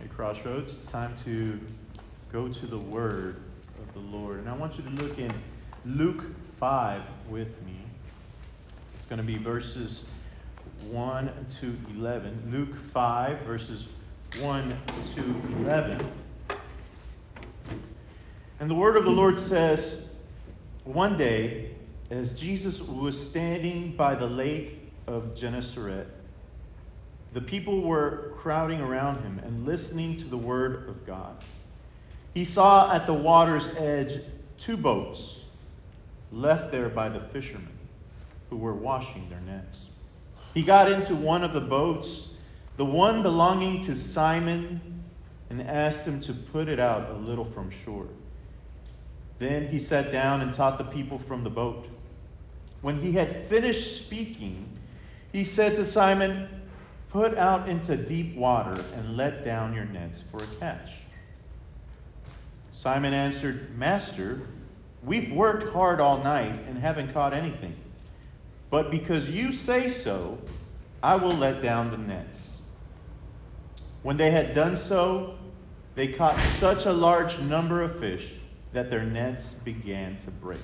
at Crossroads. It's time to go to the Word of the Lord. And I want you to look in Luke 5 with me. It's going to be verses 1 to 11. Luke 5, verses 1 to 11. And the Word of the Lord says, One day, as Jesus was standing by the lake of Gennesaret, the people were crowding around him and listening to the word of God. He saw at the water's edge two boats left there by the fishermen who were washing their nets. He got into one of the boats, the one belonging to Simon, and asked him to put it out a little from shore. Then he sat down and taught the people from the boat. When he had finished speaking, he said to Simon, Put out into deep water and let down your nets for a catch. Simon answered, Master, we've worked hard all night and haven't caught anything. But because you say so, I will let down the nets. When they had done so, they caught such a large number of fish that their nets began to break.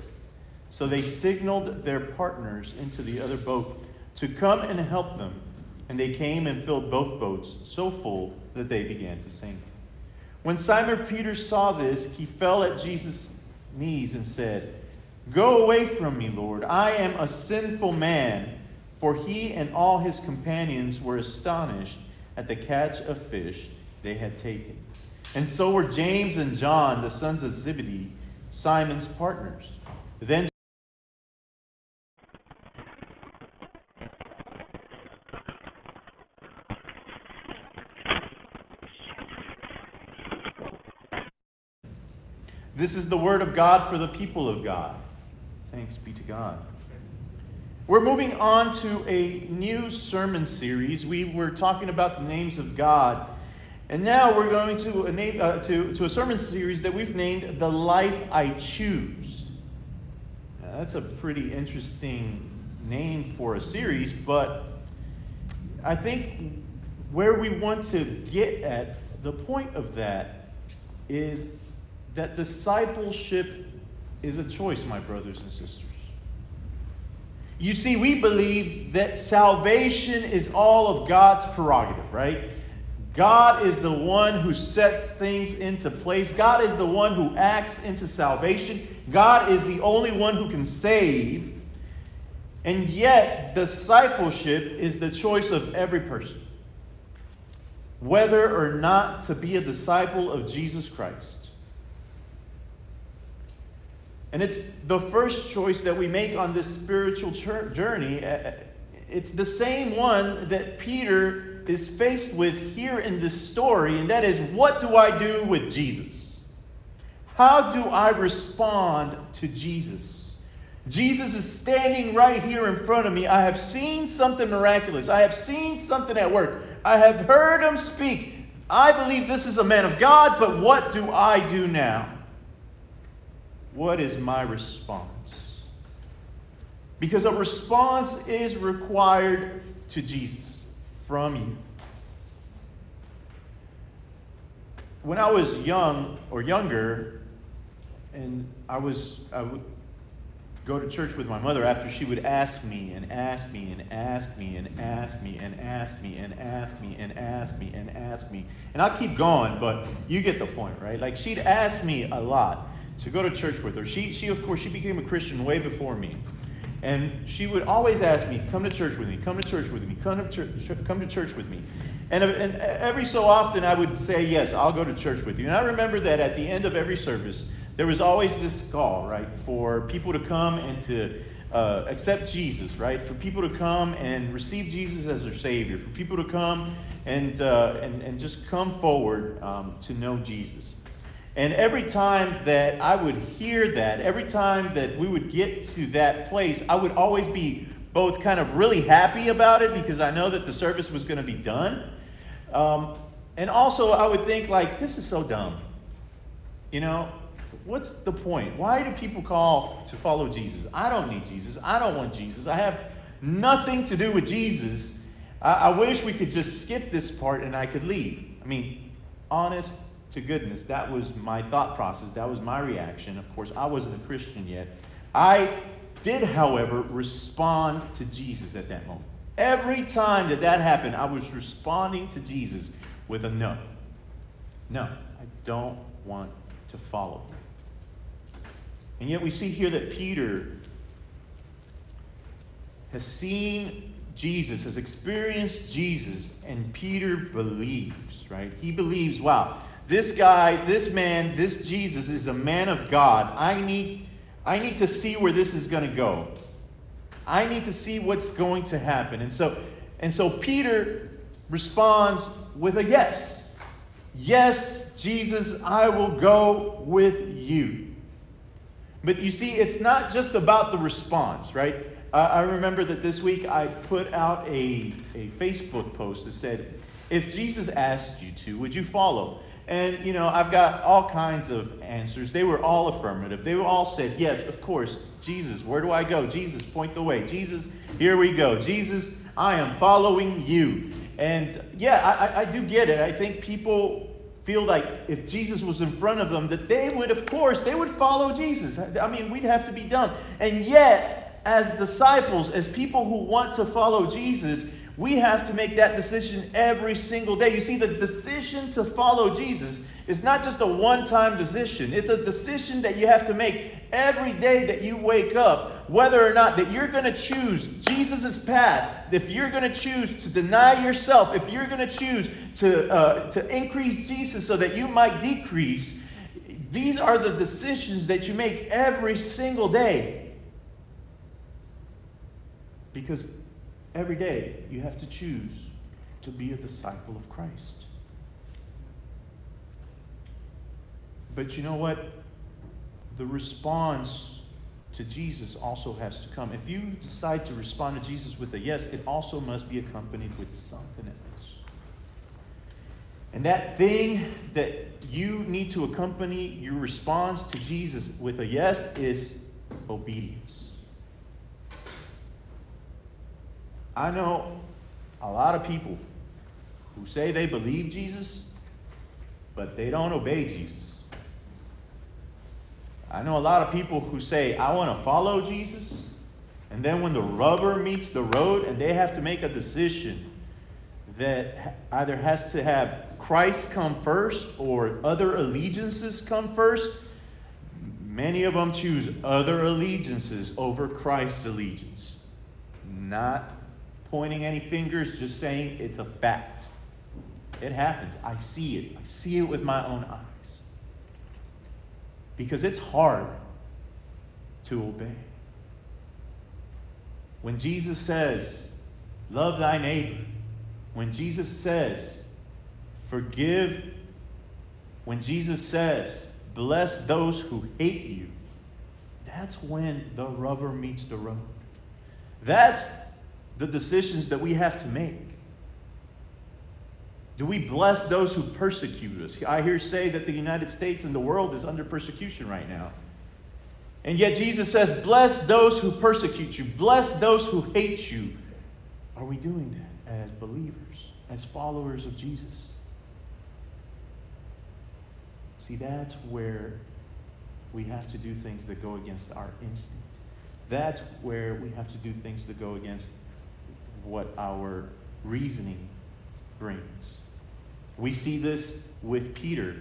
So they signaled their partners into the other boat to come and help them. And they came and filled both boats so full that they began to sink. When Simon Peter saw this, he fell at Jesus' knees and said, Go away from me, Lord. I am a sinful man. For he and all his companions were astonished at the catch of fish they had taken. And so were James and John, the sons of Zebedee, Simon's partners. Then This is the word of God for the people of God. Thanks be to God. We're moving on to a new sermon series. We were talking about the names of God. And now we're going to a, name, uh, to, to a sermon series that we've named The Life I Choose. Now, that's a pretty interesting name for a series, but I think where we want to get at, the point of that, is that discipleship is a choice, my brothers and sisters. You see, we believe that salvation is all of God's prerogative, right? God is the one who sets things into place. God is the one who acts into salvation. God is the only one who can save. And yet, discipleship is the choice of every person. Whether or not to be a disciple of Jesus Christ. And it's the first choice that we make on this spiritual journey. Uh, uh, it's the same one that Peter is faced with here in this story, and that is what do I do with Jesus? How do I respond to Jesus? Jesus is standing right here in front of me. I have seen something miraculous. I have seen something at work. I have heard him speak. I believe this is a man of God, but what do I do now? What is my response? Because a response is required to Jesus from you. When I was young or younger, and I was I would go to church with my mother after she would ask me and ask me and ask me and ask me and ask me and ask me and ask me and ask me. And I'll keep going, but you get the point, right? Like she'd ask me a lot to go to church with her. She, she, of course, she became a Christian way before me. And she would always ask me, come to church with me, come to church with me, come to church, come to church with me. And, and every so often I would say, yes, I'll go to church with you. And I remember that at the end of every service, there was always this call, right, for people to come and to uh, accept Jesus, right? For people to come and receive Jesus as their Savior, for people to come and, uh, and, and just come forward um, to know Jesus. And every time that I would hear that, every time that we would get to that place, I would always be both kind of really happy about it because I know that the service was going to be done. Um, and also, I would think, like, this is so dumb. You know, what's the point? Why do people call to follow Jesus? I don't need Jesus. I don't want Jesus. I have nothing to do with Jesus. I, I wish we could just skip this part and I could leave. I mean, honest to goodness, that was my thought process. That was my reaction. Of course, I wasn't a Christian yet. I did, however, respond to Jesus at that moment. Every time that that happened, I was responding to Jesus with a no. No, I don't want to follow And yet we see here that Peter has seen Jesus, has experienced Jesus, and Peter believes, right? He believes, wow, this guy, this man, this Jesus is a man of God. I need, I need to see where this is going to go. I need to see what's going to happen. And so, and so Peter responds with a yes. Yes, Jesus, I will go with you. But you see, it's not just about the response, right? I remember that this week I put out a, a Facebook post that said, If Jesus asked you to, would you follow? And, you know, I've got all kinds of answers. They were all affirmative. They all said, Yes, of course. Jesus, where do I go? Jesus, point the way. Jesus, here we go. Jesus, I am following you. And yeah, I, I do get it. I think people feel like if Jesus was in front of them, that they would, of course, they would follow Jesus. I mean, we'd have to be done. And yet, as disciples, as people who want to follow Jesus, we have to make that decision every single day. You see, the decision to follow Jesus is not just a one time decision, it's a decision that you have to make every day that you wake up, whether or not that you're going to choose Jesus' path, if you're going to choose to deny yourself, if you're going to choose to, uh, to increase Jesus so that you might decrease. These are the decisions that you make every single day. Because Every day, you have to choose to be a disciple of Christ. But you know what? The response to Jesus also has to come. If you decide to respond to Jesus with a yes, it also must be accompanied with something else. And that thing that you need to accompany your response to Jesus with a yes is obedience. I know a lot of people who say they believe Jesus, but they don't obey Jesus. I know a lot of people who say, I want to follow Jesus, and then when the rubber meets the road and they have to make a decision that either has to have Christ come first or other allegiances come first, many of them choose other allegiances over Christ's allegiance. Not pointing any fingers, just saying it's a fact. It happens. I see it. I see it with my own eyes. Because it's hard to obey. When Jesus says, Love thy neighbor, when Jesus says, Forgive, when Jesus says, Bless those who hate you, that's when the rubber meets the road. That's the decisions that we have to make? Do we bless those who persecute us? I hear say that the United States and the world is under persecution right now. And yet Jesus says, Bless those who persecute you, bless those who hate you. Are we doing that as believers, as followers of Jesus? See, that's where we have to do things that go against our instinct. That's where we have to do things that go against what our reasoning brings. We see this with Peter.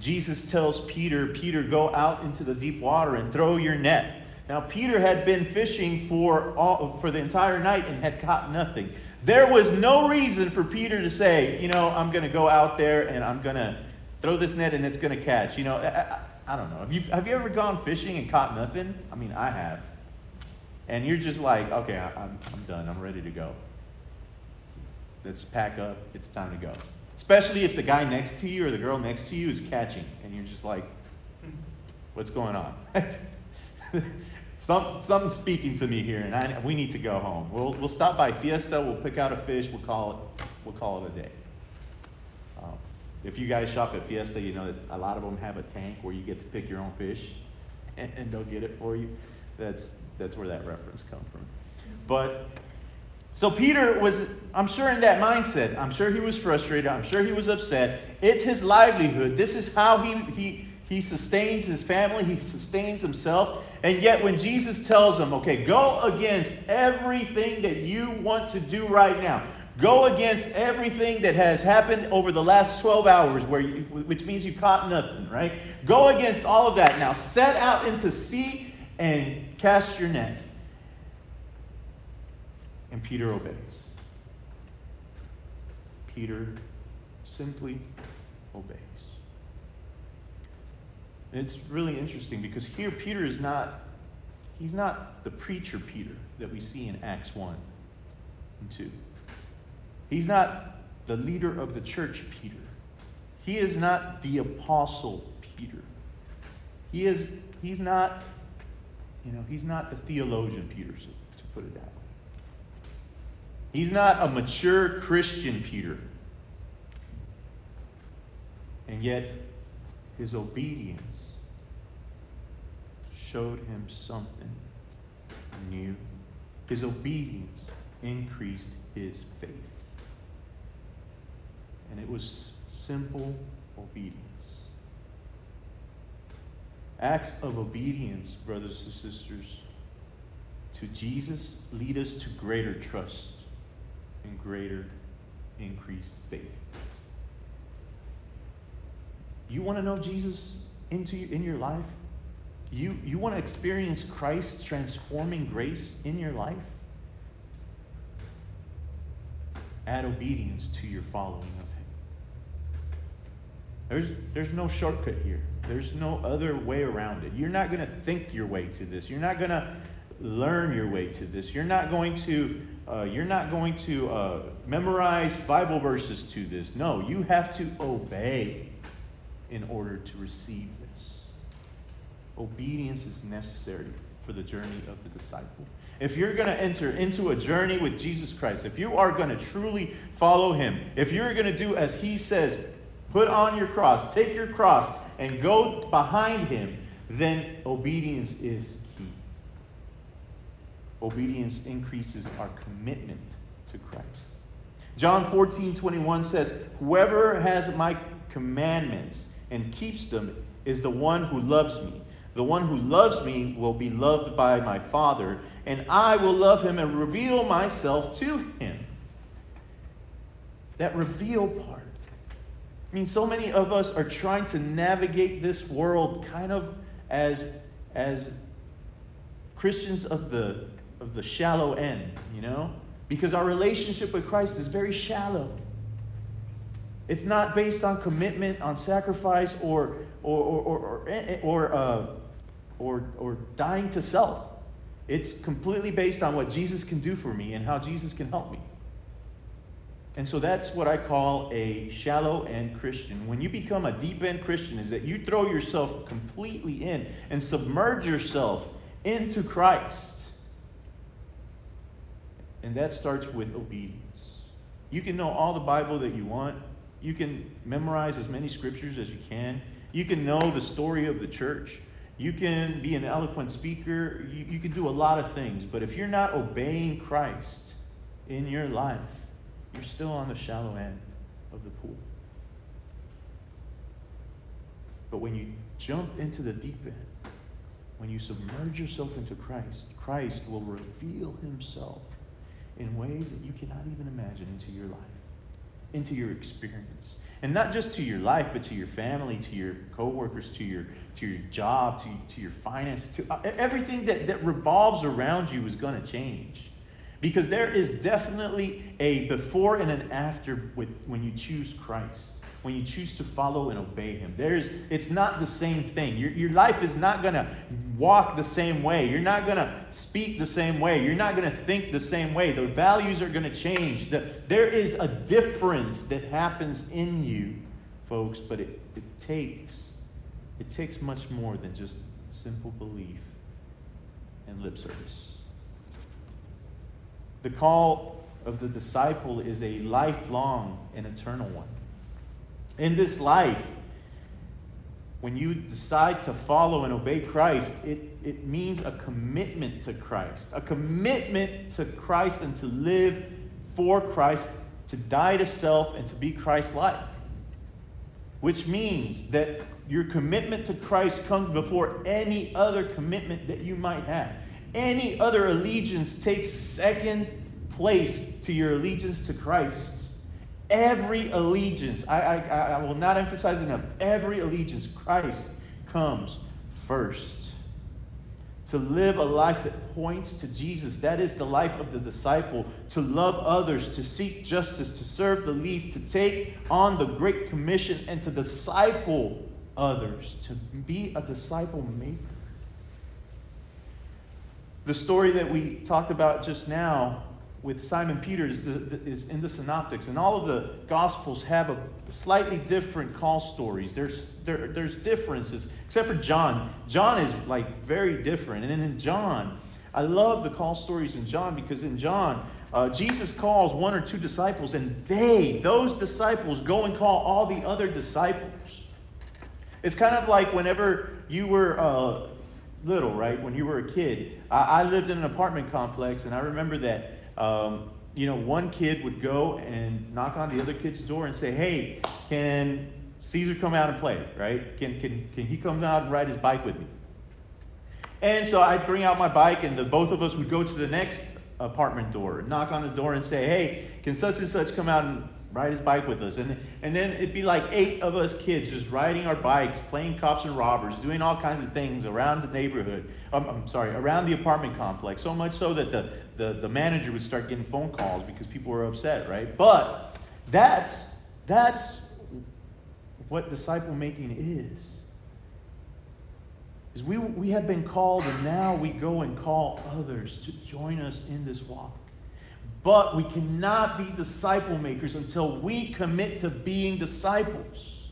Jesus tells Peter, Peter, go out into the deep water and throw your net. Now, Peter had been fishing for, all, for the entire night and had caught nothing. There was no reason for Peter to say, you know, I'm going to go out there and I'm going to throw this net and it's going to catch. You know, I, I, don't know. Have you, have you ever gone fishing and caught nothing? I mean, I have. And you're just like, okay, I, I'm, I'm done. I'm ready to go let's pack up, it's time to go. Especially if the guy next to you or the girl next to you is catching and you're just like, what's going on? Some, something's speaking to me here, and I, we need to go home. We'll, we'll stop by Fiesta, we'll pick out a fish, we'll call it, we'll call it a day. Um, if you guys shop at Fiesta, you know that a lot of them have a tank where you get to pick your own fish, and, and they'll get it for you. That's, that's where that reference comes from. But So Peter was, I'm sure, in that mindset. I'm sure he was frustrated. I'm sure he was upset. It's his livelihood. This is how he, he, he sustains his family, he sustains himself. And yet, when Jesus tells him, okay, go against everything that you want to do right now, go against everything that has happened over the last 12 hours, where you, which means you caught nothing, right? Go against all of that. Now, set out into sea and cast your net. And Peter obeys. Peter simply obeys. It's really interesting because here Peter is not, he's not the preacher Peter that we see in Acts 1 and 2. He's not the leader of the church Peter. He is not the apostle Peter. He is, he's not, you know, he's not the theologian Peter, to put it that way. He's not a mature Christian Peter. And yet, his obedience showed him something new. His obedience increased his faith. And it was simple obedience. Acts of obedience, brothers and sisters, to Jesus lead us to greater trust and greater increased faith. You want to know Jesus into in your life? You, you want to experience Christ's transforming grace in your life? Add obedience to your following of Him. There's, there's no shortcut here. There's no other way around it. You're not going to think your way to this. You're not going to learn your way to this. You're not going to uh, you're not going to uh, memorize Bible verses to this. No, you have to obey in order to receive this. Obedience is necessary for the journey of the disciple. If you're going to enter into a journey with Jesus Christ, if you are going to truly follow him, if you're going to do as he says, put on your cross, take your cross, and go behind him, then obedience is. Obedience increases our commitment to Christ. John 14, 21 says, Whoever has my commandments and keeps them is the one who loves me. The one who loves me will be loved by my Father, and I will love him and reveal myself to him. That reveal part. I mean, so many of us are trying to navigate this world kind of as, as Christians of the, of the shallow end, you know? Because our relationship with Christ is very shallow. It's not based on commitment, on sacrifice, or, or, or, or, or, uh, or, or dying to self. It's completely based on what Jesus can do for me and how Jesus can help me. And so that's what I call a shallow end Christian. When you become a deep end Christian, is that you throw yourself completely in and submerge yourself into Christ. And that starts with obedience. You can know all the Bible that you want, you can memorize as many scriptures as you can. You can know the story of the church. You can be an eloquent speaker. You, you can do a lot of things. But if you're not obeying Christ in your life, you're still on the shallow end of the pool. But when you jump into the deep end, when you submerge yourself into Christ, Christ will reveal himself in ways that you cannot even imagine into your life into your experience. And not just to your life, but to your family, to your coworkers, to your, to your job, to, to your finances, to uh, everything that, that revolves around you is going to change. Because there is definitely a before and an after with, when you choose Christ when you choose to follow and obey him. There's, it's not the same thing. Your, your life is not going to walk the same way. You're not going to speak the same way. You're not going to think the same way. The values are going to change. The, there is a difference that happens in you, folks, but it, it takes it takes much more than just simple belief and lip service. The call of the disciple is a lifelong and eternal one in this life, when you decide to follow and obey Christ, it, it means a commitment to Christ, a commitment to Christ and to live for Christ, to die to self and to be Christ like. Which means that your commitment to Christ comes before any other commitment that you might have. Any other allegiance takes second place to your allegiance to Christ. Every allegiance, I, I, I will not emphasize enough, every allegiance, Christ comes first. To live a life that points to Jesus, that is the life of the disciple. To love others, to seek justice, to serve the least, to take on the Great Commission, and to disciple others, to be a disciple maker. The story that we talked about just now with Simon Peter is, the, is in the Synoptics, and all of the Gospels have a slightly different call stories. There's, there, there's differences, except for John. John is like very different. And in John, I love the call stories in John because in John, uh, Jesus calls one or two disciples, and they, those disciples, go and call all the other disciples. It's kind of like whenever you were uh, little, right? When you were a kid. I, I lived in an apartment complex, and I remember that um, you know, one kid would go and knock on the other kid's door and say, hey, can Caesar come out and play, right? Can, can, can he come out and ride his bike with me? And so I'd bring out my bike, and the both of us would go to the next apartment door, knock on the door, and say, hey, can such and such come out and ride his bike with us. And, and then it'd be like eight of us kids just riding our bikes, playing cops and robbers, doing all kinds of things around the neighborhood. Um, I'm sorry, around the apartment complex. So much so that the, the, the manager would start getting phone calls because people were upset, right? But that's, that's what disciple making is. Is we, we have been called and now we go and call others to join us in this walk. But we cannot be disciple makers until we commit to being disciples.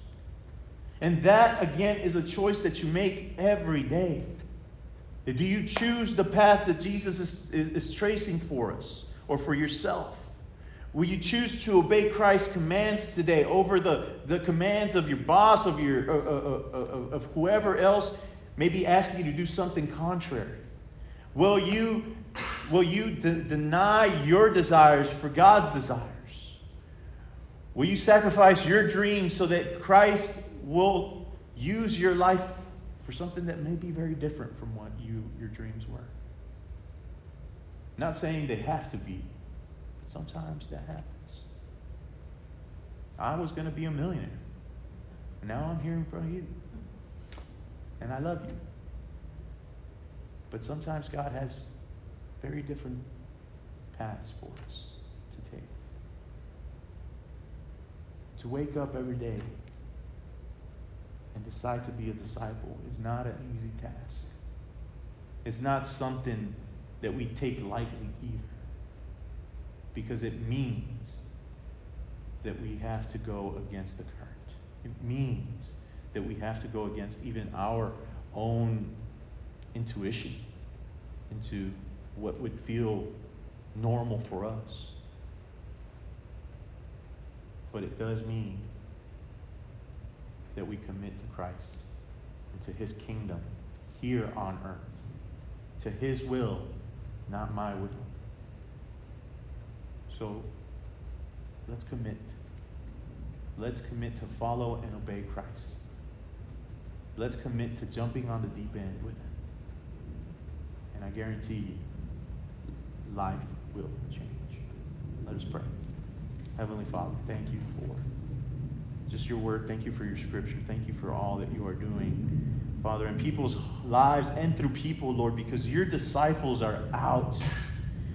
And that, again, is a choice that you make every day. Do you choose the path that Jesus is, is, is tracing for us or for yourself? Will you choose to obey Christ's commands today over the, the commands of your boss, of, your, uh, uh, uh, of whoever else may be asking you to do something contrary? Will you will you de- deny your desires for God's desires? Will you sacrifice your dreams so that Christ will use your life for something that may be very different from what you, your dreams were? Not saying they have to be, but sometimes that happens. I was going to be a millionaire. And now I'm here in front of you. And I love you. But sometimes God has very different paths for us to take. To wake up every day and decide to be a disciple is not an easy task. It's not something that we take lightly either. Because it means that we have to go against the current. It means that we have to go against even our own intuition into what would feel normal for us. But it does mean that we commit to Christ and to his kingdom here on earth, to his will, not my will. So let's commit. Let's commit to follow and obey Christ. Let's commit to jumping on the deep end with him. And I guarantee you, life will change. Let us pray. Heavenly Father, thank you for just your word. Thank you for your scripture. Thank you for all that you are doing, Father, in people's lives and through people, Lord, because your disciples are out.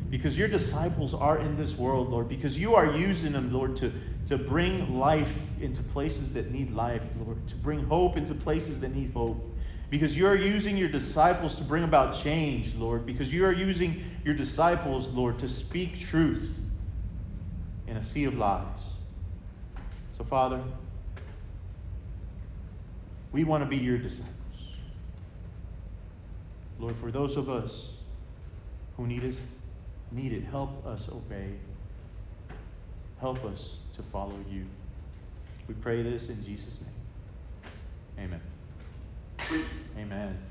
Because your disciples are in this world, Lord. Because you are using them, Lord, to, to bring life into places that need life, Lord. To bring hope into places that need hope. Because you are using your disciples to bring about change, Lord. Because you are using your disciples, Lord, to speak truth in a sea of lies. So, Father, we want to be your disciples. Lord, for those of us who need, us, need it, help us obey. Help us to follow you. We pray this in Jesus' name. Amen. Amen.